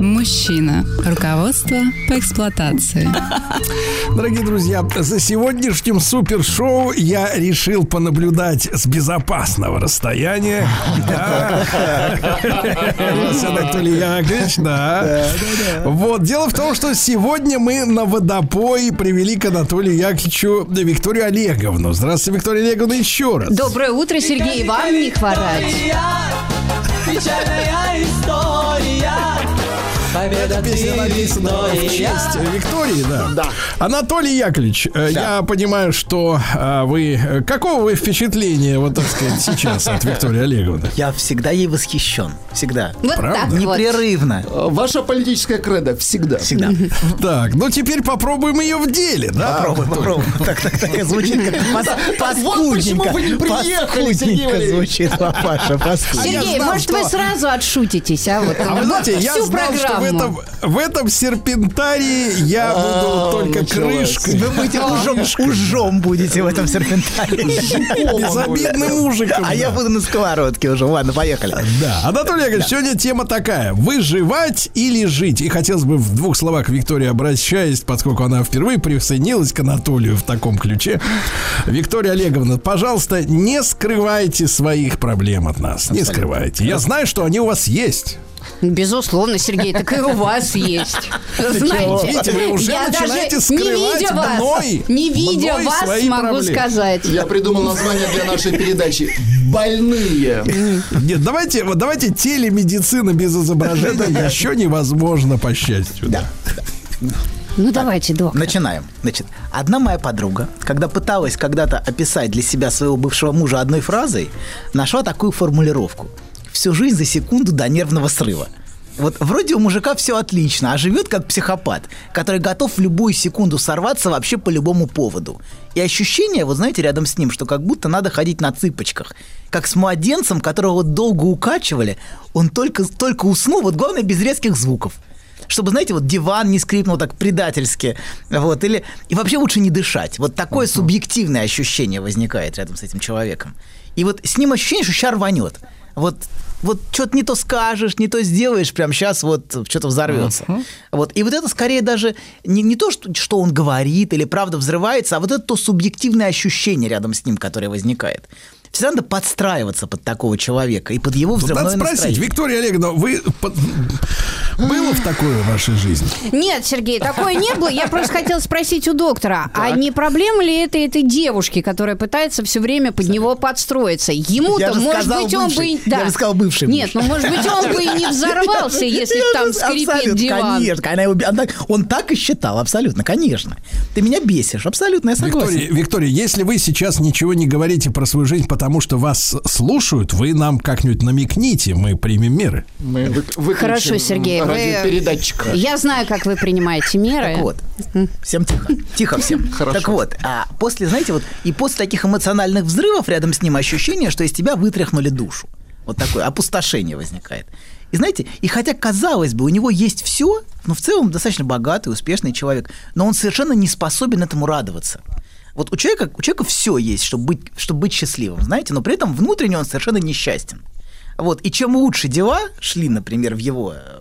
Мужчина. Руководство по эксплуатации. Дорогие друзья, за сегодняшним супершоу я решил понаблюдать с безопасного расстояния. Анатолий Яковлевич, да. Вот, дело в том, что сегодня мы на водопой привели к Анатолию Яковлевичу Викторию Олеговну. Здравствуйте, Виктория Олеговна, еще раз. Доброе утро, Сергей, вам не хворать. Печальная история. Победа Песня написана в честь Виктории, да. Анатолий Яковлевич, э, я понимаю, что э, вы... э, Какого вы впечатления, вот так сказать, сейчас от Виктории Олеговны? Я всегда ей восхищен. Всегда. Вот Правда? так вот. Непрерывно. Ваша политическая кредо всегда. Всегда. Так, ну теперь попробуем ее в деле, да? Попробуй, попробуй. Так, так, так, звучит как пас- вот почему вы не паскудненько. приехали, Сергей Паскудненько звучит, папаша, паскудненько. Сергей, может, вы сразу отшутитесь, а вот А вы знаете, я всю знал, что в этом, в этом серпентарии я буду только крышкой. Вы будете ужом, ужом будете в этом серпентаре. Безобидным мужиком. А я буду на сковородке уже. Ладно, поехали. Да. Анатолий Яковлевич, сегодня тема такая. Выживать или жить? И хотелось бы в двух словах к Виктории обращаясь, поскольку она впервые присоединилась к Анатолию в таком ключе. Виктория Олеговна, пожалуйста, не скрывайте своих проблем от нас. Не скрывайте. Я знаю, что они у вас есть. Безусловно, Сергей, так и у вас есть. Знаете, вы уже я даже начинаете не скрывать видя вас, мной- не видя мной вас, могу проблемы. сказать. Я придумал название для нашей передачи. Больные. Нет, давайте, вот давайте телемедицина без изображения еще невозможно, по счастью. Да. Ну давайте, док. Начинаем. Значит, одна моя подруга, когда пыталась когда-то описать для себя своего бывшего мужа одной фразой, нашла такую формулировку. Всю жизнь за секунду до нервного срыва. Вот вроде у мужика все отлично, а живет как психопат, который готов в любую секунду сорваться вообще по любому поводу. И ощущение, вот знаете, рядом с ним, что как будто надо ходить на цыпочках. Как с младенцем, которого вот долго укачивали, он только, только уснул, вот главное без резких звуков чтобы, знаете, вот диван не скрипнул так предательски, вот, или... И вообще лучше не дышать. Вот такое субъективное ощущение возникает рядом с этим человеком. И вот с ним ощущение, что ща рванет. Вот, вот что-то не то скажешь, не то сделаешь, прям сейчас вот что-то взорвется. Вот. И вот это скорее даже не, не то, что, что он говорит или правда взрывается, а вот это то субъективное ощущение рядом с ним, которое возникает. Всегда надо подстраиваться под такого человека и под его взрывное Надо спросить, настроение. Виктория Олеговна, вы по- было в такое в вашей жизни? Нет, Сергей, такое не было. Я просто хотела спросить у доктора, а не проблема ли это этой девушки, которая пытается все время под него подстроиться? Ему-то, же может быть, он бы... бывший. и- Я же сказал бывший Нет, ну, может быть, он бы и не взорвался, если там скрипит диван. Конечно, она его- он так и считал, абсолютно, конечно. Ты меня бесишь, абсолютно, я согласен. Виктория, Виктория, если вы сейчас ничего не говорите про свою жизнь, потому что вас слушают, вы нам как-нибудь намекните, мы примем меры. Мы вы- Хорошо, Сергей, вы... Я знаю, как вы принимаете меры. Так вот, всем тихо. Тихо всем. Хорошо. Так вот, а после, знаете, вот и после таких эмоциональных взрывов рядом с ним ощущение, что из тебя вытряхнули душу. Вот такое опустошение возникает. И знаете, и хотя, казалось бы, у него есть все, но в целом достаточно богатый, успешный человек, но он совершенно не способен этому радоваться. Вот у человека, у человека все есть, чтобы быть, чтобы быть счастливым, знаете, но при этом внутренне он совершенно несчастен. Вот. И чем лучше дела шли, например, в его э,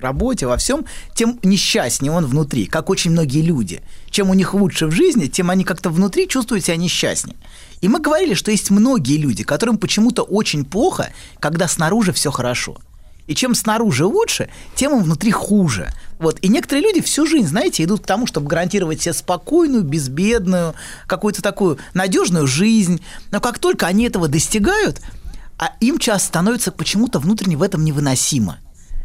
работе, во всем, тем несчастнее он внутри, как очень многие люди. Чем у них лучше в жизни, тем они как-то внутри чувствуют себя несчастнее. И мы говорили, что есть многие люди, которым почему-то очень плохо, когда снаружи все хорошо. И чем снаружи лучше, тем им внутри хуже. Вот. И некоторые люди всю жизнь, знаете, идут к тому, чтобы гарантировать себе спокойную, безбедную, какую-то такую надежную жизнь. Но как только они этого достигают, а им часто становится почему-то внутренне в этом невыносимо.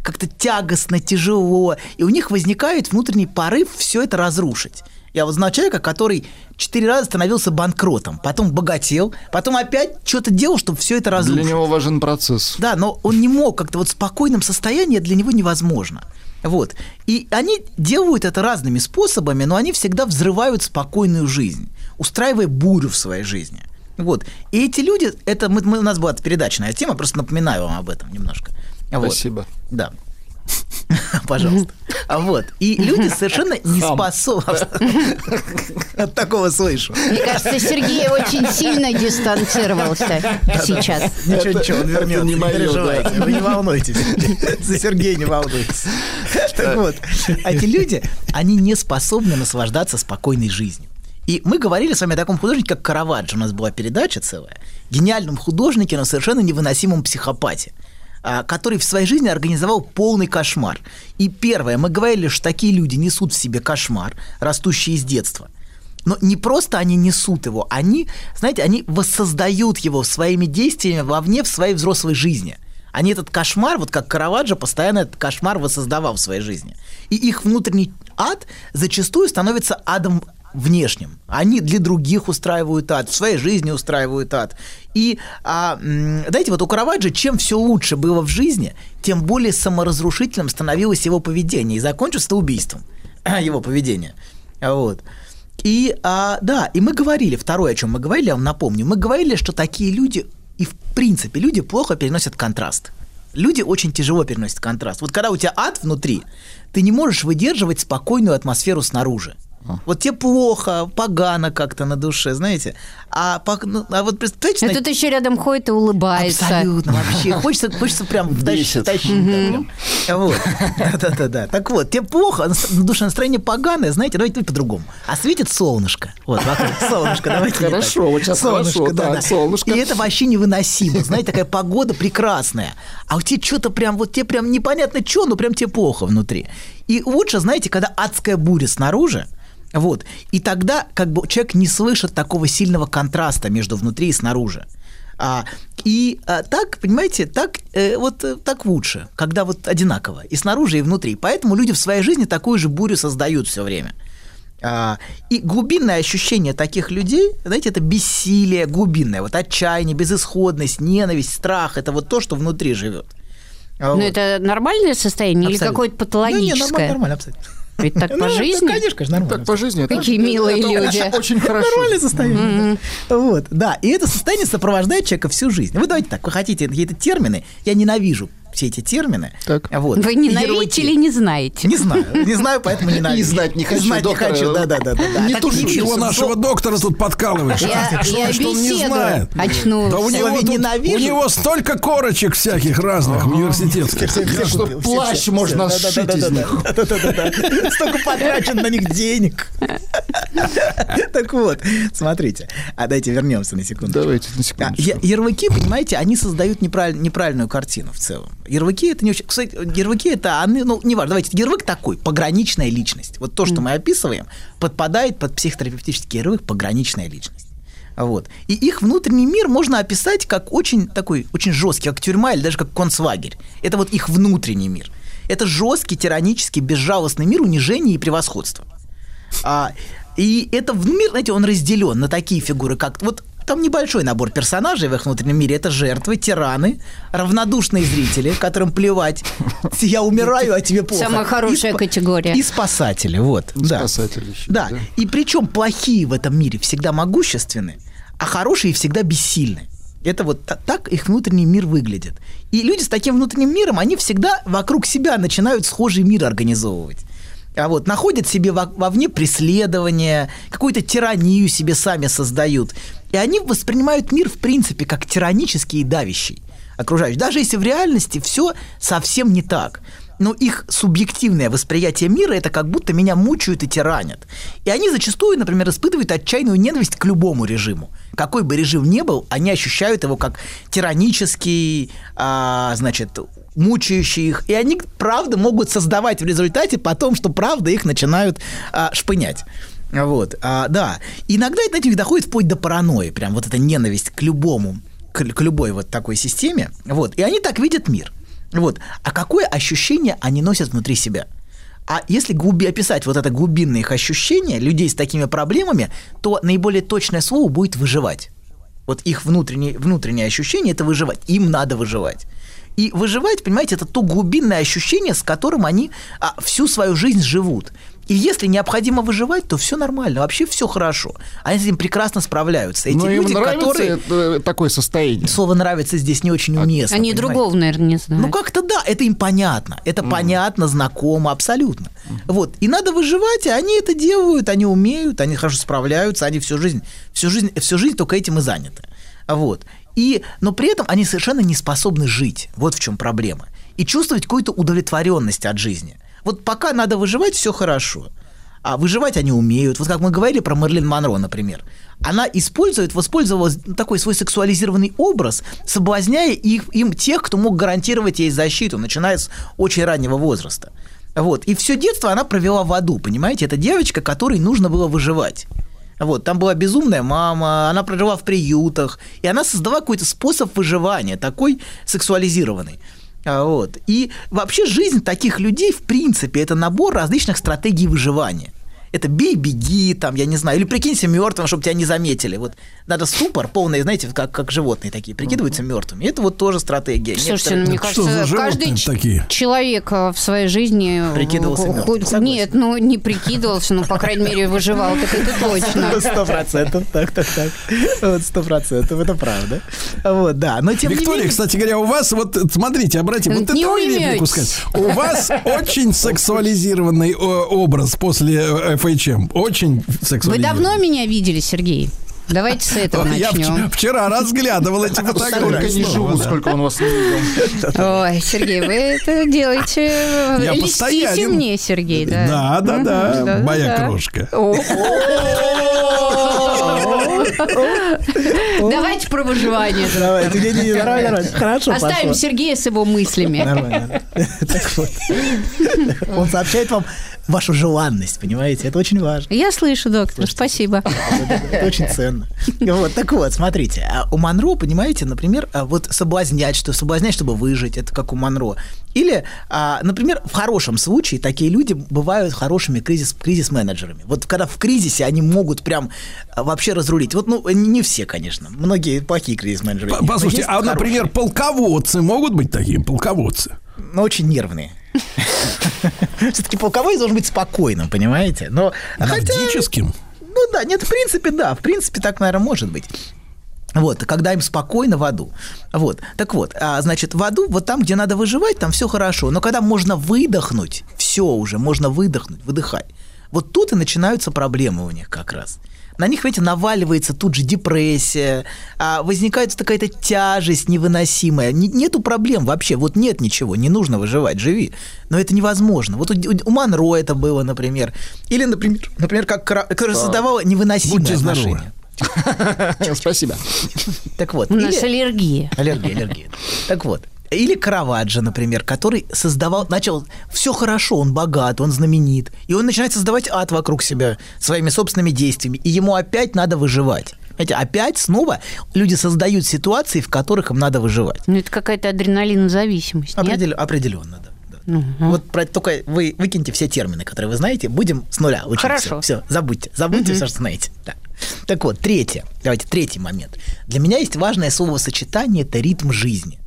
Как-то тягостно, тяжело. И у них возникает внутренний порыв все это разрушить. Я вот знаю человека, который четыре раза становился банкротом, потом богател, потом опять что-то делал, чтобы все это разрушить. Для него важен процесс. Да, но он не мог как-то вот в спокойном состоянии, для него невозможно. Вот. И они делают это разными способами, но они всегда взрывают спокойную жизнь, устраивая бурю в своей жизни. Вот. И эти люди, это мы, мы- у нас была передачная тема, просто напоминаю вам об этом немножко. Вот. Спасибо. Да. Пожалуйста. А вот. И люди совершенно не способны. От такого слышу. Мне кажется, Сергей очень сильно дистанцировался сейчас. Ничего, ничего, он вернется, не переживайте, вы не волнуйтесь. За Сергея не волнуйтесь. Так вот, эти люди, они не способны наслаждаться спокойной жизнью. И мы говорили с вами о таком художнике, как Караваджо. У нас была передача целая. Гениальном художнике, но совершенно невыносимом психопате который в своей жизни организовал полный кошмар. И первое, мы говорили, что такие люди несут в себе кошмар, растущий из детства. Но не просто они несут его, они, знаете, они воссоздают его своими действиями вовне в своей взрослой жизни. Они этот кошмар, вот как Караваджо, постоянно этот кошмар воссоздавал в своей жизни. И их внутренний ад зачастую становится адом внешним. Они для других устраивают ад, в своей жизни устраивают ад. И, а, знаете, вот у Караваджо чем все лучше было в жизни, тем более саморазрушительным становилось его поведение. И закончилось убийством его поведения. Вот. И, а, да, и мы говорили, второе, о чем мы говорили, я вам напомню, мы говорили, что такие люди, и в принципе, люди плохо переносят контраст. Люди очень тяжело переносят контраст. Вот когда у тебя ад внутри, ты не можешь выдерживать спокойную атмосферу снаружи. Вот тебе плохо, погано как-то на душе, знаете. А, ну, а вот представьте, на- тут еще рядом ходит и улыбается. Абсолютно, вообще. Хочется, хочется прям втащить. Тащить, да, прям. Вот. Да-да-да. Так вот, тебе плохо, на душе настроение поганое, знаете, давайте по-другому. А светит солнышко. Вот, вокруг солнышко, давайте Хорошо, вот сейчас Солнышко, хорошо, да, так, да. солнышко. И это вообще невыносимо. Знаете, такая погода прекрасная. А у тебя что-то прям, вот тебе прям непонятно что, но прям тебе плохо внутри. И лучше, знаете, когда адская буря снаружи, вот. И тогда как бы человек не слышит такого сильного контраста между внутри и снаружи. А, и а, так, понимаете, так э, вот э, так лучше, когда вот одинаково и снаружи, и внутри. Поэтому люди в своей жизни такую же бурю создают все время. А, и глубинное ощущение таких людей, знаете, это бессилие глубинное, вот отчаяние, безысходность, ненависть, страх, это вот то, что внутри живет. А, Но вот. Это нормальное состояние или Абсолютно. какое-то патологическое? Да, не, нормально, нормально, абсолютно. Ведь так по Ну, жизни? да, Конечно, конечно, нормально. Так по жизни. это- Какие милые люди. Очень, хорошо. Нормальное состояние. Вот, да. И это состояние сопровождает человека всю жизнь. Вы давайте так, вы хотите какие-то термины, я ненавижу все эти термины. Так. Вот. Вы ненавидите или не знаете? Не знаю, не знаю, поэтому ненавижу. И знать не хочу, Знать не хочу, да, да, да. да. Не не Чего нашего доктора тут подкалываешь? Я, Что- он не знает? Очнулся. Да у него, у него столько корочек всяких разных университетских. Что плащ можно сшить из них. Столько потрачено на них денег. Так вот, смотрите. А дайте вернемся на секунду. Давайте на А, секундочку. я- ярлыки, понимаете, они создают неправиль- неправильную картину в целом. Ярлыки это не очень. Кстати, ярлыки это, ну, не важно. Давайте, ярлык такой, пограничная личность. Вот то, что мы описываем, подпадает под психотерапевтический ярлык пограничная личность. Вот. И их внутренний мир можно описать как очень такой, очень жесткий, как тюрьма или даже как концлагерь. Это вот их внутренний мир. Это жесткий, тиранический, безжалостный мир унижения и превосходства. А, и это мир, знаете, он разделен на такие фигуры, как вот там небольшой набор персонажей в их внутреннем мире. Это жертвы, тираны, равнодушные зрители, которым плевать. Я умираю, а тебе плохо. Самая хорошая И категория. И спасатели, вот. да. Спасатели еще, Да. да. И причем плохие в этом мире всегда могущественны, а хорошие всегда бессильны. Это вот та- так их внутренний мир выглядит. И люди с таким внутренним миром, они всегда вокруг себя начинают схожий мир организовывать. А вот находят себе во- вовне преследование, какую-то тиранию себе сами создают. И они воспринимают мир, в принципе, как тиранический и давящий окружающий. Даже если в реальности все совсем не так. Но их субъективное восприятие мира это как будто меня мучают и тиранят. И они зачастую, например, испытывают отчаянную ненависть к любому режиму. Какой бы режим ни был, они ощущают его как тиранический, а, значит, мучающий их. И они, правда, могут создавать в результате потом, что правда их начинают а, шпынять. Вот, а, да. Иногда это, знаете, доходит вплоть до паранойи, прям вот эта ненависть к любому, к, к любой вот такой системе. Вот, и они так видят мир. Вот. А какое ощущение они носят внутри себя? А если глуби, описать вот это глубинное их ощущение людей с такими проблемами, то наиболее точное слово будет выживать. Вот их внутреннее, внутреннее ощущение – это выживать. Им надо выживать. И выживать, понимаете, это то глубинное ощущение, с которым они а, всю свою жизнь живут. И если необходимо выживать, то все нормально, вообще все хорошо. Они с этим прекрасно справляются. Эти Но им люди, нравится которые... это, такое состояние. Слово нравится здесь не очень уместно. Они понимаете? другого, наверное, не знают. Ну как-то да, это им понятно. Это понятно, знакомо, абсолютно. Вот. И надо выживать, и они это делают, они умеют, они хорошо справляются, они всю жизнь, всю жизнь, всю жизнь только этим и заняты. Вот. И, но при этом они совершенно не способны жить. Вот в чем проблема. И чувствовать какую-то удовлетворенность от жизни. Вот пока надо выживать, все хорошо. А выживать они умеют. Вот как мы говорили про Мерлин Монро, например. Она использует, воспользовалась такой свой сексуализированный образ, соблазняя их, им тех, кто мог гарантировать ей защиту, начиная с очень раннего возраста. Вот. И все детство она провела в аду, понимаете? Это девочка, которой нужно было выживать. Вот, там была безумная мама, она прожила в приютах, и она создала какой-то способ выживания, такой сексуализированный. А, Вот. И вообще жизнь таких людей, в принципе, это набор различных стратегий выживания. Это бей, беги, там, я не знаю, или прикинься мертвым, чтобы тебя не заметили. Вот надо ступор полный, знаете, как, как животные такие, прикидываются мертвыми. Это вот тоже стратегия. Слушайте, Некоторые- ну, мне что кажется, за каждый такие? человек э, в своей жизни... э, Прикидывался хо- мертвым, хоть- согласен. Нет, ну, не прикидывался, но, по крайней мере, выживал. Так это точно. Сто процентов, так, так, так. Вот сто процентов, это правда. Вот, да. Но тем не Виктория, менее... кстати говоря, у вас, вот смотрите, обратите, вот Не это сказать. У вас очень сексуализированный э, образ после FHM. Очень Вы сексуализированный. давно меня видели, Сергей? Давайте с этого Я начнем. вчера разглядывал эти Сколько фотографии. не живу, сколько он вас не видел. Ой, Сергей, вы это делаете... Я Льстите мне, Сергей, да? Да, да, да, моя крошка. Давайте про выживание. Давайте, не, не. Хорошо, Оставим пошло. Сергея с его мыслями. Нормально. Так вот. Он сообщает вам вашу желанность, понимаете? Это очень важно. Я слышу, доктор, спасибо. Это очень ценно. Вот, так вот, смотрите. а У Монро, понимаете, например, а, вот соблазнять, что соблазнять, чтобы выжить, это как у Монро. Или, а, например, в хорошем случае такие люди бывают хорошими кризис, кризис-менеджерами. Вот когда в кризисе они могут прям вообще разрулить. Вот, ну, не все, конечно. Многие плохие кризис-менеджеры. Послушайте, а, например, полководцы могут быть такими? Полководцы. но очень нервные. Все-таки полковой должен быть спокойным, понимаете? Но Нордическим. Ну да, нет, в принципе, да, в принципе, так, наверное, может быть. Вот, когда им спокойно в аду. Вот, так вот, а, значит, в аду, вот там, где надо выживать, там все хорошо. Но когда можно выдохнуть, все уже, можно выдохнуть, выдыхать. Вот тут и начинаются проблемы у них как раз. На них, видите, наваливается тут же депрессия, а, возникает какая-то тяжесть невыносимая. Не- нету проблем вообще, вот нет ничего, не нужно выживать, живи. Но это невозможно. Вот у, Монро это было, например. Или, например, например как, кра- которая создавала невыносимые Будьте здоровы. Спасибо. Так вот. У нас аллергия. Аллергия, аллергия. Так вот. Или Караваджо, например, который создавал, начал, все хорошо, он богат, он знаменит, и он начинает создавать ад вокруг себя своими собственными действиями, и ему опять надо выживать. Знаете, опять снова люди создают ситуации, в которых им надо выживать. Ну, это какая-то адреналинозависимость, нет? Определенно, да. да. Вот про, только вы выкиньте все термины, которые вы знаете, будем с нуля учить. Хорошо. Все, забудьте, забудьте все, что знаете. Да. Так вот, третье, давайте, третий момент. Для меня есть важное словосочетание – это ритм жизни.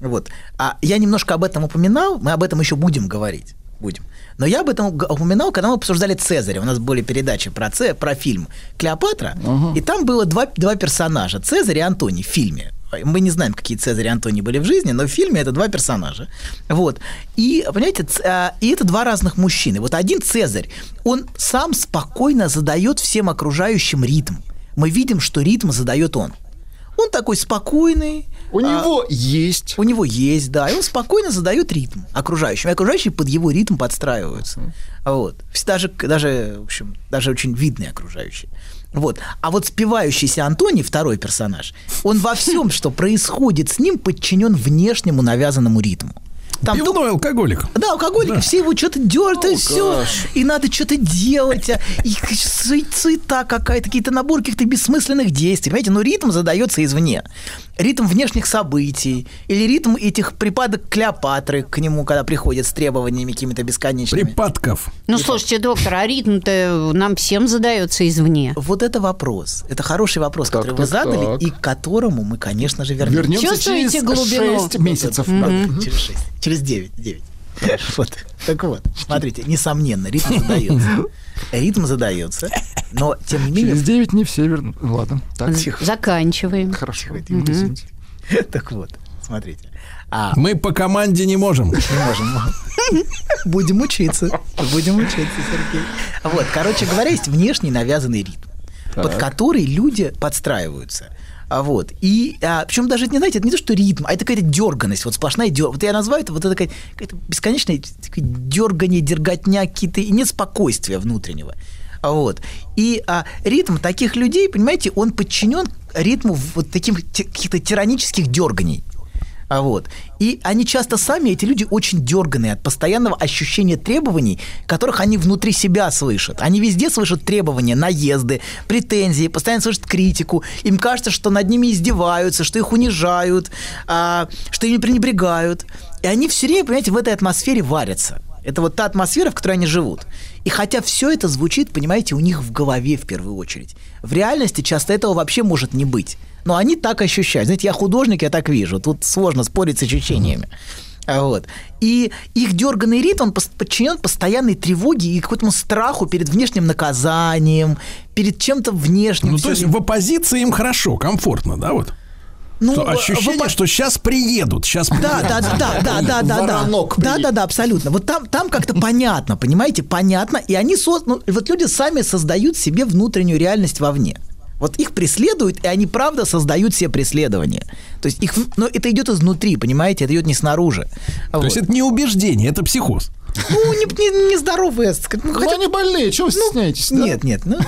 Вот. А я немножко об этом упоминал, мы об этом еще будем говорить. Будем. Но я об этом упоминал, когда мы обсуждали Цезаря. У нас были передачи про, Це, про фильм Клеопатра, и там было два, два персонажа Цезарь и Антоний в фильме. Мы не знаем, какие Цезарь и Антоний были в жизни, но в фильме это два персонажа. Вот. И, понимаете, а, и это два разных мужчины. Вот один Цезарь, он сам спокойно задает всем окружающим ритм. Мы видим, что ритм задает он. Он такой спокойный. У а, него есть. у него есть, да, и он спокойно задает ритм окружающим, и окружающие под его ритм подстраиваются. Вот. Даже, даже, в общем, даже очень видные окружающие. Вот. А вот спивающийся Антоний, второй персонаж, он во всем, что происходит с ним, подчинен внешнему навязанному ритму. Там Пивной алкоголик. да, алкоголики, все его что-то дерут, и все. И надо что-то делать. а, И су- суета какая-то, какие-то набор каких-то бессмысленных действий. Понимаете, но ритм задается извне. Ритм внешних событий. Или ритм этих припадок Клеопатры к нему, когда приходят с требованиями какими-то бесконечными. Припадков. Ну, слушайте, доктор, а ритм-то нам всем задается извне. Вот это вопрос. Это хороший вопрос, который вы задали, так. и к которому мы, конечно же, вернемся. Вернемся Чувствуете через глубину? 6 месяцев. Через 6. Через 9. 9. Вот. Так вот, смотрите, несомненно, ритм задается. Ритм задается, но тем не менее... Через 9 не все вернут. Ладно, так. Заканчиваем. Хорошо. Вот, извините. Так вот, смотрите. А Мы по команде не можем. не можем. Будем учиться. Будем учиться, Сергей. Вот, короче говоря, есть внешний навязанный ритм, под который люди подстраиваются. А вот. И а, причем даже, не знаете, это не то, что ритм, а это какая-то дерганность, вот сплошная дер... Вот я называю это вот это какая- какая-то бесконечная такая дергание, дерготня, какие-то и нет спокойствия внутреннего. А Вот. И а, ритм таких людей, понимаете, он подчинен ритму вот таким каких-то тиранических дерганий. А вот. И они часто сами, эти люди, очень дерганые от постоянного ощущения требований, которых они внутри себя слышат. Они везде слышат требования, наезды, претензии, постоянно слышат критику. Им кажется, что над ними издеваются, что их унижают, а, что ими пренебрегают. И они все время, понимаете, в этой атмосфере варятся. Это вот та атмосфера, в которой они живут. И хотя все это звучит, понимаете, у них в голове в первую очередь. В реальности часто этого вообще может не быть. Но они так ощущают. Знаете, я художник, я так вижу. Тут сложно спорить с ощущениями. А Вот. И их дерганный ритм он подчинен постоянной тревоге и какому-то страху перед внешним наказанием, перед чем-то внешним. Ну, то есть в оппозиции им хорошо, комфортно, да, вот? Ну, Что ощущение, в- что сейчас приедут, сейчас Да, да, да, да, да, да, да, да, да, да, да, абсолютно. Вот там, там как-то понятно, понимаете, понятно, и они соз- ну, вот люди сами создают себе внутреннюю реальность вовне. Вот их преследуют, и они правда создают себе преследование. То есть их, но это идет изнутри, понимаете, это идет не снаружи. То есть это не убеждение, это психоз. Ну, не, не, нездоровые. ск- Ну, Ну, хотя- они больные, чего вы стесняетесь? да? Нет, нет, ну,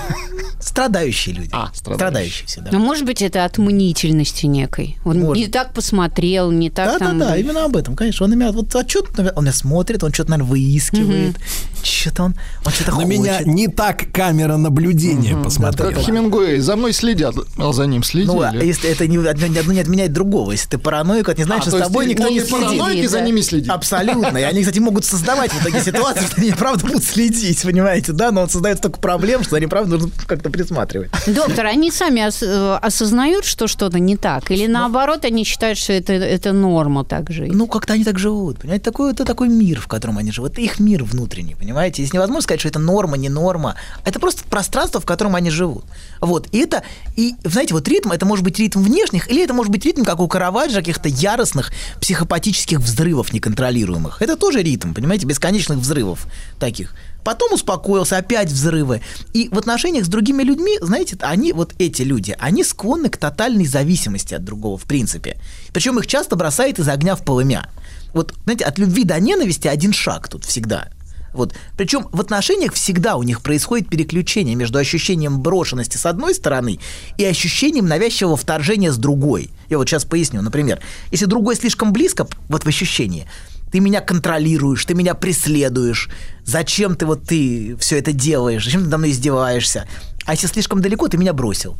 страдающие люди. А, страдающие. Страдающие все, да. Ну, может быть, это от мнительности некой. Он Может. не так посмотрел, не так Да, там... да, да, именно об этом, конечно. Он меня вот а ты, он меня смотрит, он что-то, наверное, выискивает, что-то он, он что-то На хочет. меня не так камера наблюдения посмотрела. Как Хемингуэй, за мной следят, а за ним следили. Ну, а если это не, одно, не отменяет другого. Если ты параноик, вот не знаешь, А, что то с тобой никто он не не параноик, следит. и за ними следит. Абсолютно. И они, кстати, могут создавать в итоге ситуацию, что они правда будут следить, понимаете, да? Но он создает столько проблем, что они правда нужно как-то присматривать. Доктор, они сами ос- э, осознают, что что-то не так? Или наоборот, они считают, что это, это норма так жить? Ну, как-то они так живут, понимаете? Такой, это такой мир, в котором они живут. Это их мир внутренний, понимаете? Здесь невозможно сказать, что это норма, не норма. Это просто пространство, в котором они живут. Вот. И это, и, знаете, вот ритм, это может быть ритм внешних, или это может быть ритм, как у Караваджо, каких-то яростных психопатических взрывов неконтролируемых. Это тоже ритм, понимаете, бесконечных взрывов таких. Потом успокоился, опять взрывы. И в отношениях с другими людьми, знаете, они, вот эти люди, они склонны к тотальной зависимости от другого, в принципе. Причем их часто бросает из огня в полымя. Вот, знаете, от любви до ненависти один шаг тут всегда. Вот. Причем в отношениях всегда у них происходит переключение между ощущением брошенности с одной стороны и ощущением навязчивого вторжения с другой. Я вот сейчас поясню. Например, если другой слишком близко, вот в ощущении, ты меня контролируешь, ты меня преследуешь, зачем ты вот ты все это делаешь, зачем ты надо мной издеваешься? А если слишком далеко, ты меня бросил.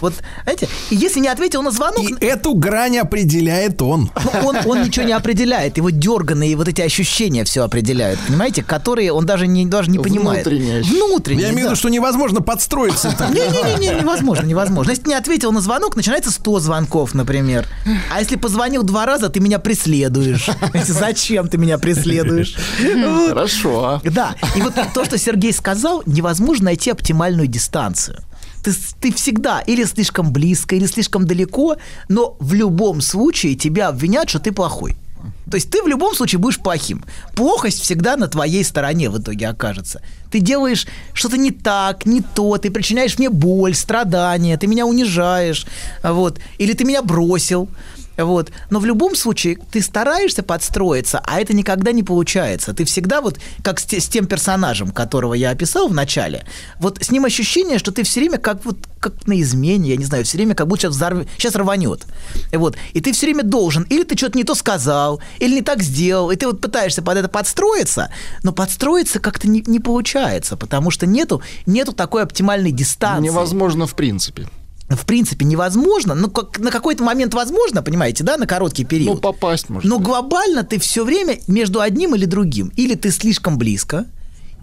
Вот, знаете, и если не ответил на звонок, И эту грань определяет он. ну, он, он ничего не определяет, его дерганные вот эти ощущения все определяют, понимаете, которые он даже не, даже не понимает. Внутренние ощущения. Внутренние, Я имею в да. виду, что невозможно подстроиться так. Не-не-не, невозможно, невозможно. Если не ответил на звонок, начинается 100 звонков, например. А если позвонил два раза, ты меня преследуешь. Зачем ты меня преследуешь? Хорошо. Да, и вот то, что Сергей сказал, невозможно найти оптимальную дистанцию. Ты, ты всегда или слишком близко, или слишком далеко, но в любом случае тебя обвинят, что ты плохой. То есть ты в любом случае будешь плохим. Плохость всегда на твоей стороне в итоге окажется. Ты делаешь что-то не так, не то, ты причиняешь мне боль, страдания, ты меня унижаешь, вот, или ты меня бросил. Вот. Но в любом случае ты стараешься подстроиться, а это никогда не получается. Ты всегда вот, как с, с тем персонажем, которого я описал в начале, вот с ним ощущение, что ты все время как вот как на измене, я не знаю, все время как будто сейчас, взорв... сейчас рванет. Вот. И ты все время должен, или ты что-то не то сказал, или не так сделал, и ты вот пытаешься под это подстроиться, но подстроиться как-то не, не получается, потому что нету, нету такой оптимальной дистанции Невозможно в принципе. В принципе невозможно, но как, на какой-то момент возможно, понимаете, да, на короткий Ну, период. попасть можно. но глобально ты все время между одним или другим. Или ты слишком близко,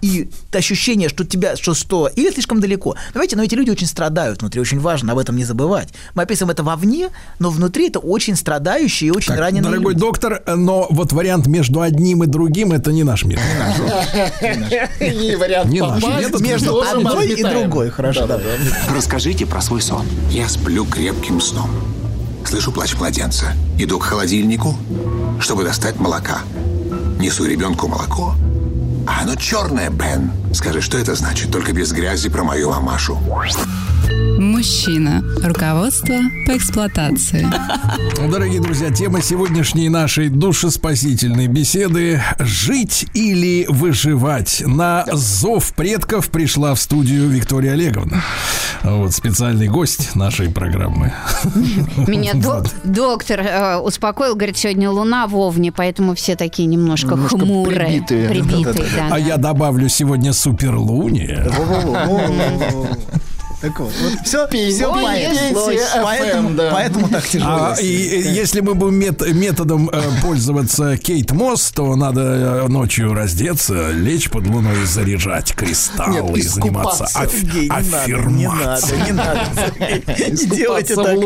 и ощущение, что тебя, что, что, или слишком далеко. Давайте, но эти люди очень страдают внутри, очень важно об этом не забывать. Мы описываем это вовне, но внутри это очень страдающие и очень Так, раненые дорогой люди. доктор, но вот вариант между одним и другим это не наш. И вариант Не метод. Между одной и другой, хорошо. Расскажите про свой сон. Я сплю крепким сном. Слышу плач младенца. Иду к холодильнику, чтобы достать молока. Несу ребенку молоко. А оно черное, Бен. Скажи, что это значит? Только без грязи про мою мамашу. Мужчина. Руководство по эксплуатации. Дорогие друзья, тема сегодняшней нашей душеспасительной беседы «Жить или выживать?» На зов предков пришла в студию Виктория Олеговна. Вот специальный гость нашей программы. Меня до- Вот. доктор э, успокоил, говорит, сегодня луна в Овне, поэтому все такие немножко, Немножко хмурые. прибитые. Прибитые, да. А да. я добавлю сегодня суперлуния. Так вот, все, все Ой, поэтому, да. поэтому так тяжело. А, и если мы будем мет- методом э, пользоваться Кейт Мосс, то надо э, ночью раздеться, лечь под луной и заряжать кристаллы Нет, и заниматься аф- Сергей, не надо, не аффирмацией. надо, не надо. Не делайте так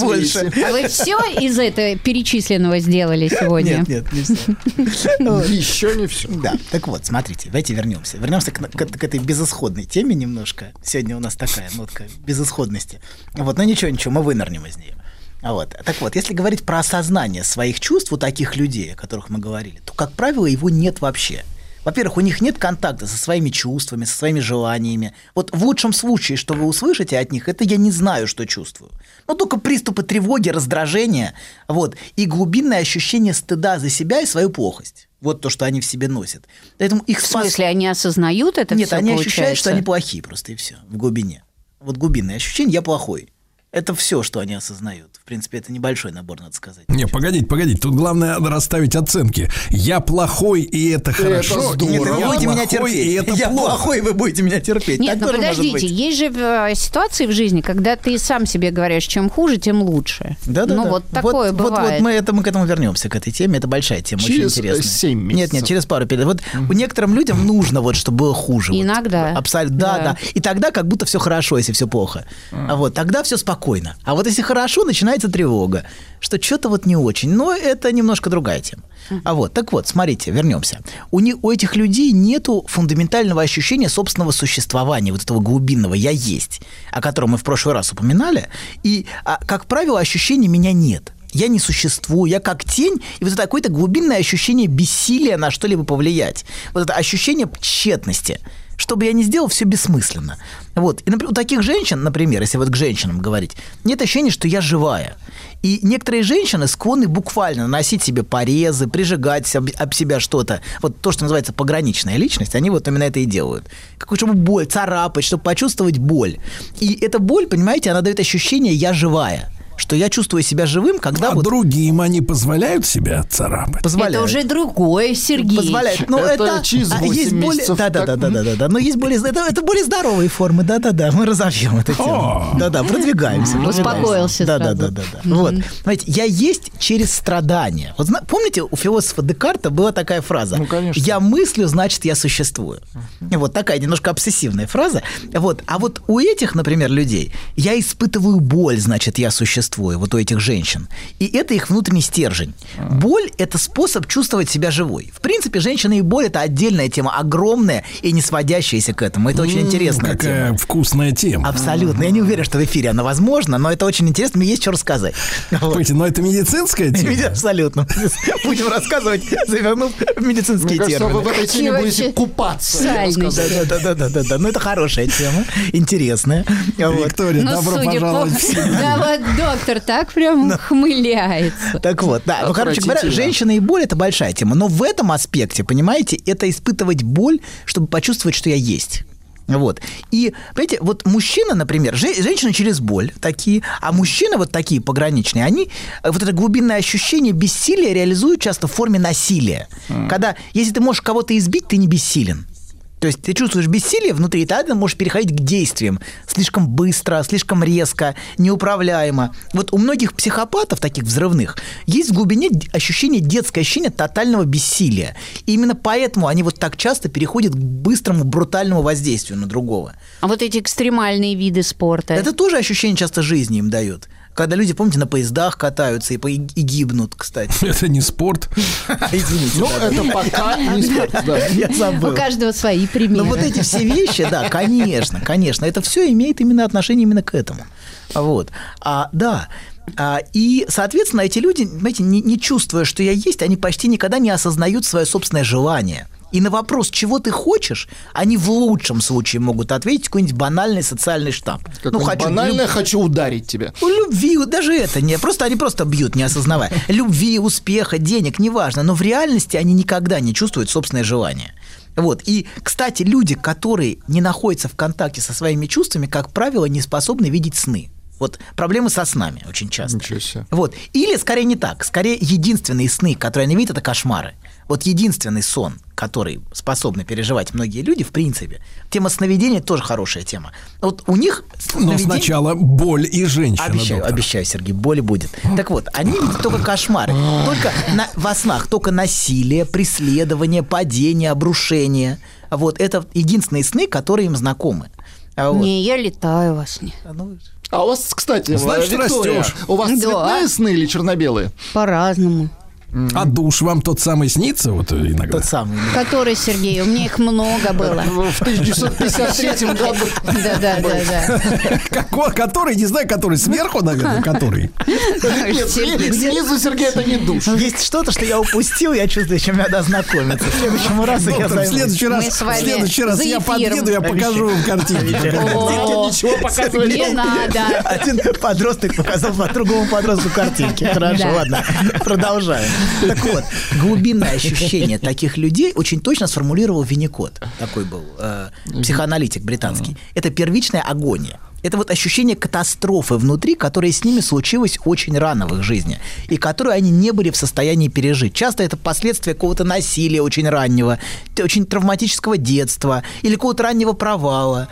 больше. А вы все из этого перечисленного сделали сегодня? Нет, нет, не все. Еще не все. Да, так вот, смотрите, давайте вернемся. Вернемся к, к- к этой безысходной теме немножко. Сегодня у нас такая нотка безысходности. Вот, но ничего, ничего, мы вынырнем из нее. А Вот. Так вот, если говорить про осознание своих чувств у таких людей, о которых мы говорили, то, как правило, его нет вообще. Во-первых, у них нет контакта со своими чувствами, со своими желаниями. Вот в лучшем случае, что вы услышите от них, это я не знаю, что чувствую. Но только приступы тревоги, раздражения, вот, и глубинное ощущение стыда за себя и свою плохость. Вот то, что они в себе носят. Поэтому их В спас- смысле, они осознают это Нет, всё, они ощущают, что получается? они плохие просто, и все, в глубине. Вот глубинное ощущение «я плохой». Это все, что они осознают. В принципе, это небольшой набор, надо сказать. Не, погодите, погодите. Тут главное расставить оценки. Я плохой, и это хорошо. здорово. Нет, вы я будете меня плохой, терпеть. и это я плохо. плохой, вы будете меня терпеть. Нет, Так ну подождите, быть. есть же э, ситуации в жизни, когда ты сам себе говоришь, чем хуже, тем лучше. Да, да, ну да. вот такое вот, бывает. Вот, мы, это, мы к этому вернемся, к этой теме. Это большая тема, Через, очень интересная. э, семь Нет, нет, месяцев. через пару периодов. Вот у некоторым людям нужно, вот, чтобы было хуже. вот. Иногда. Абсолютно. Да, Да. да, И тогда как будто все хорошо, если все плохо. А вот тогда все спокойно. А вот если хорошо, начинается тревога, что что-то вот не очень. Но это немножко другая тема. А вот, так вот, смотрите, вернемся. У, них, у этих людей нету фундаментального ощущения собственного существования, вот этого глубинного «я есть», о котором мы в прошлый раз упоминали. И, а, как правило, ощущения «меня нет». Я не существую, я как тень, и вот это какое-то глубинное ощущение бессилия на что-либо повлиять. Вот это ощущение тщетности. Что бы я ни сделал, все бессмысленно. Вот. И, например, у таких женщин, например, если вот к женщинам говорить, нет ощущения, что я живая. И некоторые женщины склонны буквально наносить себе порезы, прижигать об, об себя что-то. Вот то, что называется пограничная личность, они вот именно это и делают. Какую-то чтобы боль, царапать, чтобы почувствовать боль. И эта боль, понимаете, она дает ощущение «я живая». Что я чувствую себя живым, когда А вот другим они позволяют себя царапать? позволяют. Это уже другое, Сергей. Позволяет. Но Это это, через а, 8 есть более, да, да, так? да, да, да, да, да, но есть более, это, это более здоровые формы, да, да, да, мы разовьем эту тему, да, да, продвигаемся, продвигаемся. Успокоился да, да, да, да, да. Вот, знаете, я есть через страдания. Вот помните, у философа Декарта была такая фраза: Ну, конечно. "Я мыслю, значит, я существую". Вот такая немножко обсессивная фраза. Вот, а вот у этих, например, людей я испытываю боль, значит, я существую. Вот у этих женщин, и это их внутренний стержень. Боль – это способ чувствовать себя живой. В принципе, женщина и боль – это отдельная тема, огромная и не сводящаяся к этому. Это очень интересная тема. Какая вкусная тема. Абсолютно. Я не уверен, что в эфире она возможна, но это очень интересно, мне есть что рассказать. Погодите, но это медицинская тема? Абсолютно. Будем рассказывать, завернув в медицинские кажется, вы термины. в этой теме будете купаться. я бы сальности. сказал. Да, да, да, да, да. Ну, это хорошая тема, интересная. Виктория, Ну, добро пожаловать по... в семью. Да, вот Доктор так прям хмыляется. Так вот, да. Ну, короче говоря, женщина и боль это большая тема. Но в этом аспекте, понимаете, это испытывать боль, чтобы почувствовать, что я есть. Вот. И, понимаете, вот мужчина, например, же- женщина через боль такие, а мужчины вот такие пограничные, они э, вот это глубинное ощущение бессилия реализуют часто в форме насилия. Когда, если ты можешь кого-то избить, ты не бессилен. То есть ты чувствуешь бессилие внутри, и тогда можешь переходить к действиям слишком быстро, слишком резко, неуправляемо. Вот у многих психопатов, таких взрывных, есть в глубине ощущение, детское ощущение тотального бессилия. И именно поэтому они вот так часто переходят к быстрому, брутальному воздействию на другого. А вот эти экстремальные виды спорта. Это тоже ощущение часто жизни им дает. Когда люди, помните, на поездах катаются и, по- и гибнут, кстати. Это не спорт. Извините. Ну, это пока не спорт, да. Я забыл. У каждого свои примеры. Ну вот эти все вещи, да, конечно, конечно, это все имеет именно отношение именно к этому. Вот. А, да. А, и, соответственно, эти люди, знаете, не, не чувствуя, что я есть, они почти никогда не осознают свое собственное желание. И на вопрос, чего ты хочешь, они в лучшем случае могут ответить какой-нибудь банальный социальный штамп. Как банально хочу ударить тебя. Ну, любви, даже это не. Просто они просто бьют, не осознавая. Любви, успеха, денег, неважно. Но в реальности они никогда не чувствуют собственное желание. Вот. И, кстати, люди, которые не находятся в контакте со своими чувствами, как правило, не способны видеть сны. Вот проблемы со снами очень часто. Ничего себе. Вот. Или, скорее, не так. Скорее, единственные сны, которые они видят, это кошмары. Вот единственный сон, который способны переживать многие люди, в принципе. Тема сновидения тоже хорошая тема. Вот у них Но сновидение- сначала боль и женщина. Обещаю, доктор. обещаю, Сергей, боли будет. Так вот, они видят только кошмары. Только на- во снах только насилие, преследование, падение, обрушение. Вот это единственные сны, которые им знакомы. А вот- Не, я летаю во сне. ну, А у вас, кстати, Значит, Виктория, растёшь. у вас Да. цветные сны или черно-белые? По-разному. А душ вам тот самый снится вот иногда? тот самый. Который, Сергей? У меня их много было. В 1953 году. Да-да-да. Какой, который, не знаю, который сверху, наверное, который. Нет, снизу, Сергей, это не душ. Есть что-то, что я упустил, я чувствую, чем надо ознакомиться. В следующем разу я в следующий раз, в следующий раз я подъеду, я покажу вам картинки. О, Ничего показывать Не надо. Один подросток показал по другому подростку картинки. Хорошо, Да. ладно, продолжаем. Так вот, глубинное ощущение таких людей очень точно сформулировал Винникот. Такой был э, психоаналитик британский. Это первичная агония. Это вот ощущение катастрофы внутри, которое с ними случилось очень рано в их жизни, и которую они не были в состоянии пережить. Часто это последствия какого-то насилия очень раннего, очень травматического детства или какого-то раннего провала,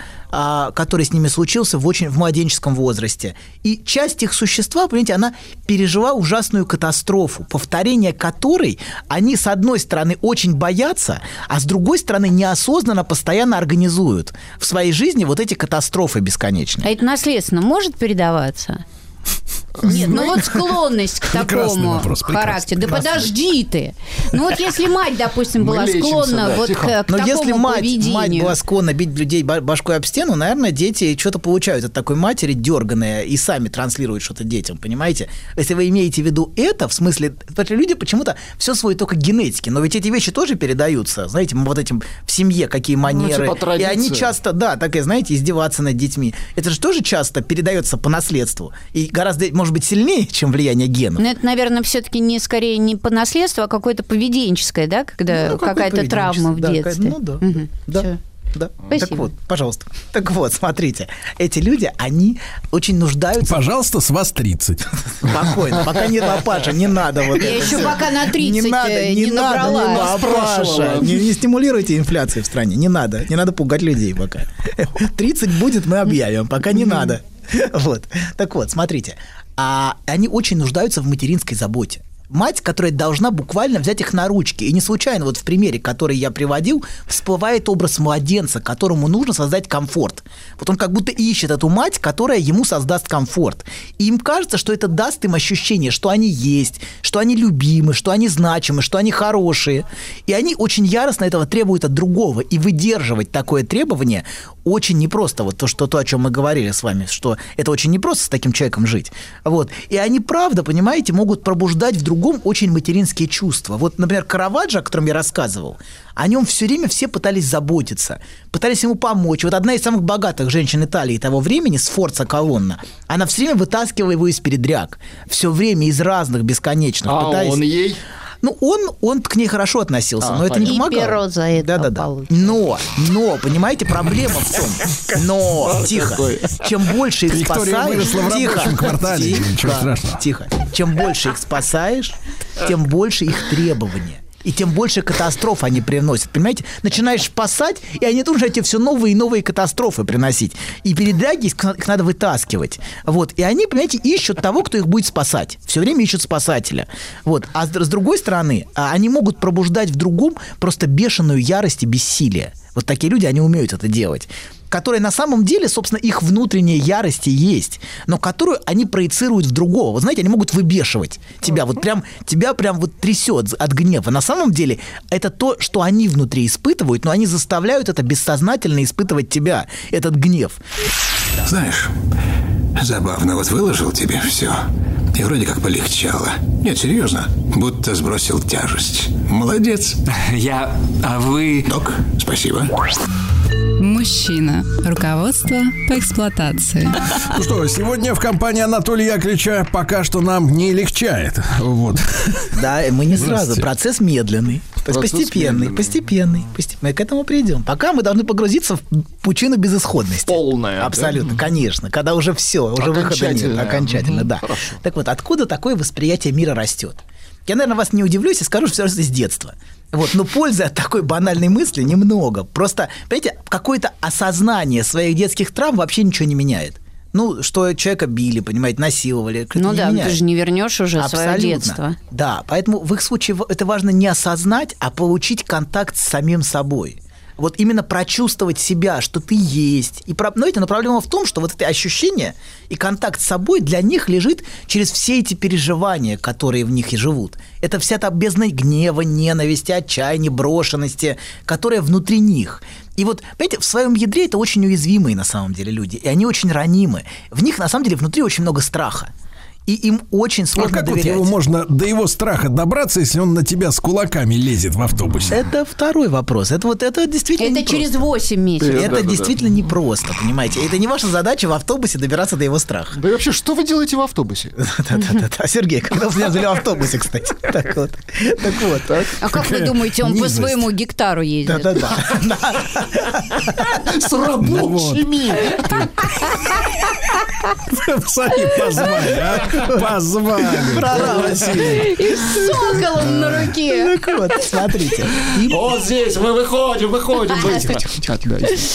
который с ними случился в очень в младенческом возрасте. И часть их существа, понимаете, она пережила ужасную катастрофу, повторение которой они, с одной стороны, очень боятся, а с другой стороны, неосознанно постоянно организуют в своей жизни вот эти катастрофы бесконечные. А это наследственно может передаваться? Нет, ну вот склонность к такому вопрос, характеру. Да прекрасный. подожди ты. Ну вот если мать, допустим, была лечимся, склонна да, вот тихо. к, к Но такому если мать, поведению. мать была склонна бить людей ба- башкой об стену, наверное, дети что-то получают от такой матери дерганые и сами транслируют что-то детям, понимаете? Если вы имеете в виду это, в смысле, люди почему-то все сводят только к генетике, но ведь эти вещи тоже передаются, знаете, вот этим в семье какие манеры. типа и они часто, да, так и, знаете, издеваться над детьми. Это же тоже часто передается по наследству. И гораздо, может быть, сильнее, чем влияние генов. Ну, это, наверное, все-таки не скорее не по наследству, а какое-то поведенческое, да, когда Ну, какая-то травма в? Да, детстве. Ну да. Мгм. да. Да. Спасибо. Так вот, пожалуйста. Так вот, смотрите, эти люди, они очень нуждаются... Пожалуйста, с вас 30. Спокойно, пока не папаша, не надо вот Я это еще всё. пока на 30 не надо, э, не, не надо, не набралась. надо. Паша, не, не стимулируйте инфляцию в стране, не надо, не надо пугать людей пока. 30 будет, мы объявим, пока не надо. Вот. Так вот, смотрите, а они очень нуждаются в материнской заботе. Мать, которая должна буквально взять их на ручки. И не случайно вот в примере, который я приводил, всплывает образ младенца, которому нужно создать комфорт. Вот он как будто ищет эту мать, которая ему создаст комфорт. И им кажется, что это даст им ощущение, что они есть, что они любимы, что они значимы, что они хорошие. И они очень яростно этого требуют от другого. И выдерживать такое требование очень непросто. Вот то, что, то, о чем мы говорили с вами, что это очень непросто с таким человеком жить. Вот. И они, правда, понимаете, могут пробуждать в другом очень материнские чувства. Вот, например, Караваджо, о котором я рассказывал, о нем все время все пытались заботиться, пытались ему помочь. Вот одна из самых богатых женщин Италии того времени, Сфорца Колонна, она все время вытаскивала его из передряг. Все время из разных бесконечных. А пытаясь- он ей? Ну, он, он к ней хорошо относился, А, но это не И помогало. перо за это Да-да-да. получит. Но, но, понимаете, проблема в том, но, тихо, чем больше их спасаешь... тихо, тихо, ничего страшного. Тихо. Чем больше их спасаешь, тем больше их требования. И тем больше катастроф они приносят. Понимаете? Начинаешь спасать, и они тут же тебе все новые и новые катастрофы приносить. И передряги их, надо вытаскивать. Вот. И они, понимаете, ищут того, кто их будет спасать. Все время ищут спасателя. Вот. А с, с другой стороны, а, они могут пробуждать в другом просто бешеную ярость и бессилие. Вот такие люди, они умеют это делать которые на самом деле, собственно, их внутренняя ярость и есть, но которую они проецируют в другого. Вы знаете, они могут выбешивать тебя, вот прям, тебя прям вот трясет от гнева. На самом деле это то, что они внутри испытывают, но они заставляют это бессознательно испытывать тебя, этот гнев. Знаешь, забавно, вот выложил тебе все. И вроде как полегчало. Нет, серьезно, будто сбросил тяжесть. Молодец. Я... А вы... Док, спасибо. Мужчина. Руководство по эксплуатации. Ну что, сегодня в компании Анатолия Яковлевича пока что нам не легчает. Вот. Да, мы не сразу, процесс медленный, то есть Процесс постепенный, медленный. постепенный. Мы к этому придем. Пока мы должны погрузиться в пучину безысходности. Полная, да? Абсолютно, конечно. Когда уже все, уже выхода нет. Окончательно, Мгм, да. хорошо. Так вот, откуда такое восприятие мира растет? Я, наверное, вас не удивлюсь и скажу, что все с детства. Вот, но пользы от такой банальной мысли немного. Просто, понимаете, какое-то осознание своих детских травм вообще ничего не меняет. Ну, что человека били, понимаете, насиловали. Ну да, меняет. ты же не вернешь уже свое Абсолютно. детство. Да, поэтому в их случае это важно не осознать, а получить контакт с самим собой. Вот именно прочувствовать себя, что ты есть. И, про- знаете, но проблема в том, что вот это ощущение и контакт с собой для них лежит через все эти переживания, которые в них и живут. Это вся та бездна гнева, ненависти, отчаяния, брошенности, которая внутри них. И вот, понимаете, в своем ядре это очень уязвимые на самом деле люди, и они очень ранимы. В них на самом деле внутри очень много страха. И им очень А сложно как вот доверять. его можно до его страха добраться, если он на тебя с кулаками лезет в автобусе? Это второй вопрос. Это вот это действительно Это непросто. через 8 месяцев. Это Да, да, да. действительно непросто, понимаете? Это не ваша задача в автобусе добираться до его страха. Да и вообще, что вы делаете в автобусе? Да-да-да. Сергей, когда вы меня взяли в автобусе, кстати. Так вот. Так вот. А как вы думаете, он по своему гектару ездит? Да-да-да. С рабочими! Сами позвали, а? Позвали. Василий. И с соколом на руке. Так вот, смотрите. Вот здесь, мы выходим, выходим быстро.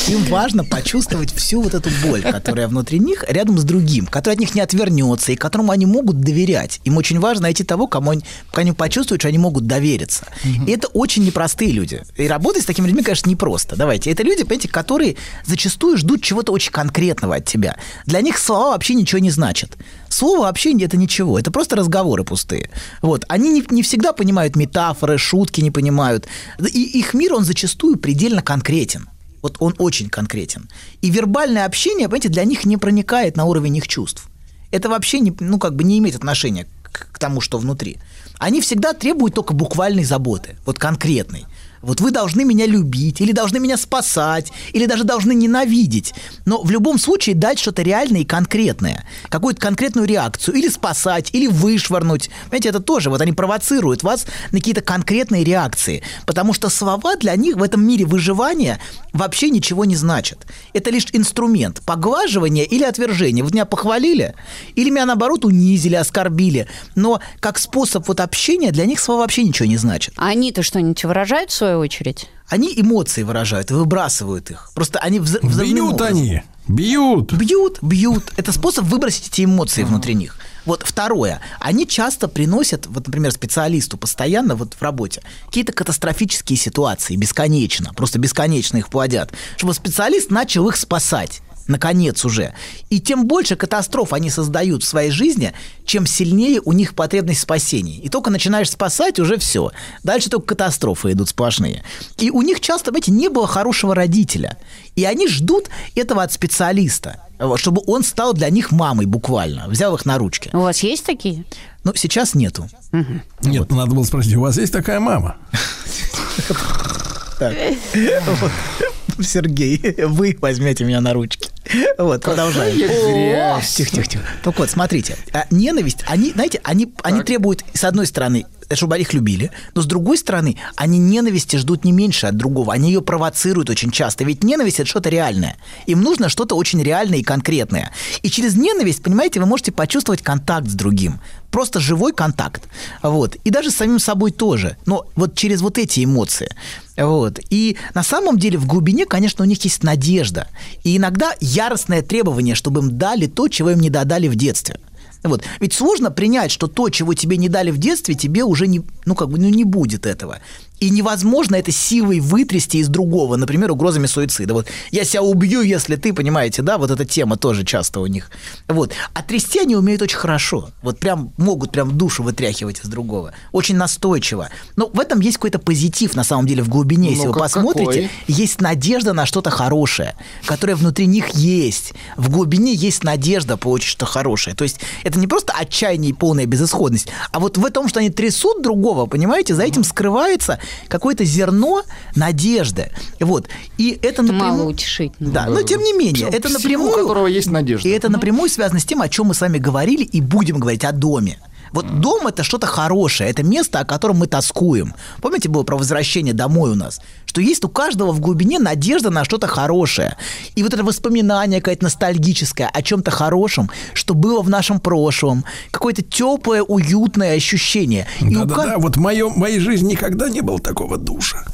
Им важно почувствовать всю вот эту боль, которая внутри них, рядом с другим, который от них не отвернется и которому они могут доверять. Им очень важно найти того, кому они, они почувствуют, что они могут довериться. И это очень непростые люди. И работать с такими людьми, конечно, непросто. Давайте. Это люди, понимаете, которые зачастую ждут чего-то очень конкретного от тебя. Для них слова вообще ничего не значат. Слово вообще это ничего, это просто разговоры пустые. Вот. Они не, не всегда понимают метафоры, шутки не понимают. И их мир, он зачастую предельно конкретен. Вот он очень конкретен. И вербальное общение, понимаете, для них не проникает на уровень их чувств. Это вообще не, ну, как бы не имеет отношения к, к тому, что внутри. Они всегда требуют только буквальной заботы, вот конкретной. Вот вы должны меня любить, или должны меня спасать, или даже должны ненавидеть. Но в любом случае дать что-то реальное и конкретное. Какую-то конкретную реакцию. Или спасать, или вышвырнуть. Понимаете, это тоже. Вот они провоцируют вас на какие-то конкретные реакции. Потому что слова для них в этом мире выживания вообще ничего не значат. Это лишь инструмент поглаживания или отвержения. Вот меня похвалили, или меня, наоборот, унизили, оскорбили. Но как способ вот общения для них слова вообще ничего не значат. А они-то что-нибудь выражают в свою очередь? Они эмоции выражают, выбрасывают их. Просто они вза- Бьют образом. они, бьют. Бьют, бьют. Это способ выбросить эти эмоции внутри них. Вот второе. Они часто приносят, вот, например, специалисту постоянно вот в работе какие-то катастрофические ситуации, бесконечно, просто бесконечно их плодят, чтобы специалист начал их спасать. Наконец уже. И тем больше катастроф они создают в своей жизни, чем сильнее у них потребность в спасении. И только начинаешь спасать, уже все. Дальше только катастрофы идут сплошные. И у них часто, знаете, не было хорошего родителя. И они ждут этого от специалиста, вот, чтобы он стал для них мамой буквально, взял их на ручки. У вас есть такие? Но сейчас нету. Нет, надо было спросить, у вас есть такая мама? Так. Сергей, вы возьмете меня на ручки. Вот, продолжаем. Тихо, тихо, тихо. Так вот, смотрите, а, ненависть, они, знаете, они, они требуют, с одной стороны, чтобы их любили, но с другой стороны, они ненависти ждут не меньше от другого, они ее провоцируют очень часто, ведь ненависть это что-то реальное, им нужно что-то очень реальное и конкретное. И через ненависть, понимаете, вы можете почувствовать контакт с другим, просто живой контакт, вот, и даже с самим собой тоже, но вот через вот эти эмоции, вот. И на самом деле в глубине, конечно, у них есть надежда. И иногда яростное требование, чтобы им дали то, чего им не додали в детстве. Вот. Ведь сложно принять, что то, чего тебе не дали в детстве, тебе уже не, ну, как бы, ну, не будет этого. И невозможно это силой вытрясти из другого, например, угрозами суицида. Вот я себя убью, если ты, понимаете, да, вот эта тема тоже часто у них. Вот. А трясти они умеют очень хорошо. Вот прям могут прям душу вытряхивать из другого. Очень настойчиво. Но в этом есть какой-то позитив, на самом деле, в глубине. Если Ну-ка, вы посмотрите, какой? есть надежда на что-то хорошее, которое внутри них есть. В глубине есть надежда получить что-то хорошее. То есть это не просто отчаяние и полная безысходность, а вот в том, что они трясут другого, понимаете, за этим скрывается какое-то зерно надежды. Вот. И это Мало напрямую... утешительно. Да, но тем не менее, это Всему, напрямую... у которого есть надежда. И это напрямую связано с тем, о чем мы с вами говорили и будем говорить о доме. Вот дом это что-то хорошее, это место, о котором мы тоскуем. Помните, было про возвращение домой у нас? Что есть у каждого в глубине надежда на что-то хорошее. И вот это воспоминание какое-то ностальгическое о чем-то хорошем, что было в нашем прошлом. Какое-то теплое, уютное ощущение. И у ка- Да-да-да, вот в моем, в моей жизни никогда не было такого душа.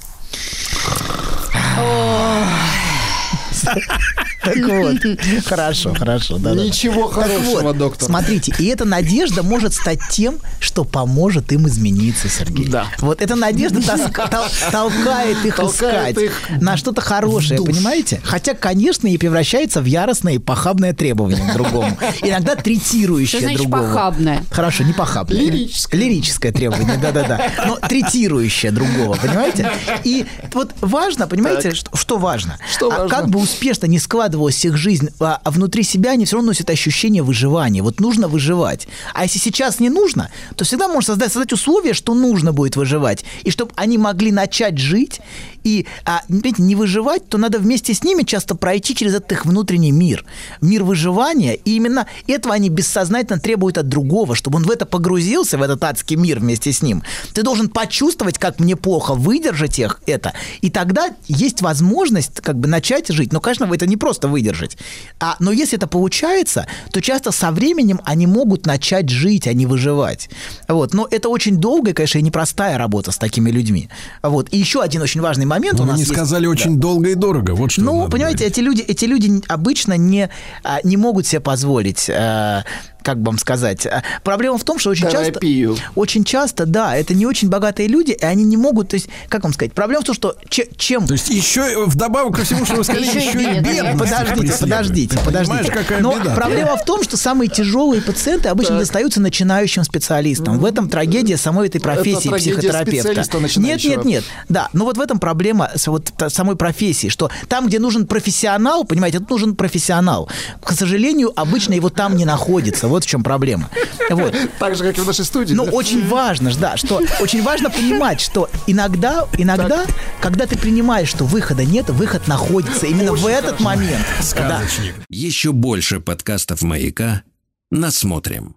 Так вот, хорошо, хорошо. да-да-да. Ничего Так хорошего, вот, доктор. Смотрите, и эта надежда может стать тем, что поможет им измениться, Сергей. Да. Вот эта надежда тоска- тол- толкает их Толкает искать их на что-то хорошее, понимаете? Хотя, конечно, и превращается в яростное и похабное требование к другому. Иногда Что третирующее значит другого. похабное? Хорошо, не похабное. Лирическое. Лирическое требование, да-да-да. Но третирующее другого, понимаете? И вот важно, понимаете, что, что важно? Что А важно? как бы успешно не складывалась их жизнь, а а внутри себя они все равно носят ощущение выживания. Вот нужно выживать. А если сейчас не нужно, то всегда можно создать, создать условия, что нужно будет выживать. И чтобы они могли начать жить и, а, понимаете, не выживать, то надо вместе с ними часто пройти через этот их внутренний мир. Мир выживания. И именно этого они бессознательно требуют от другого, чтобы он в это погрузился, в этот адский мир вместе с ним. Ты должен почувствовать, как мне плохо, выдержать их это. И тогда есть возможность как бы начать жить. Но, конечно, это не просто выдержать. А, но если это получается, то часто со временем они могут начать жить, а не выживать. Вот. Но это очень долгая, конечно, и непростая работа с такими людьми. Вот. И еще один очень важный момент Но у нас есть. сказали очень долго и дорого. Вот что Ну, понимаете, говорить. эти люди, эти люди обычно не, а, не могут себе позволить, а, как бы вам сказать. а, Проблема в том, что очень Терапию. часто, очень часто, да, это не очень богатые люди, и они не могут, то есть, как вам сказать, проблема в том, что че- чем То есть еще вдобавок ко всему, что вы сказали, Еще и еще и бедность. Подождите, подождите, подождите. Понимаешь, какая Но беда? проблема в том, что самые тяжелые пациенты обычно достаются начинающим специалистам. В этом трагедия самой этой профессии психотерапевта. Нет, нет, нет. Да, но вот в этом проблема с вот самой профессии, что там, где нужен профессионал, понимаете, тут нужен профессионал. К сожалению, обычно его там не находится. Вот в чем проблема. Вот. Так же, как и в нашей студии. Но да? очень важно, ж, да, что очень важно понимать, что иногда, иногда, когда ты принимаешь, что выхода нет, выход находится именно в этот момент. Да. Сказочник. Еще больше подкастов «Маяка» насмотрим.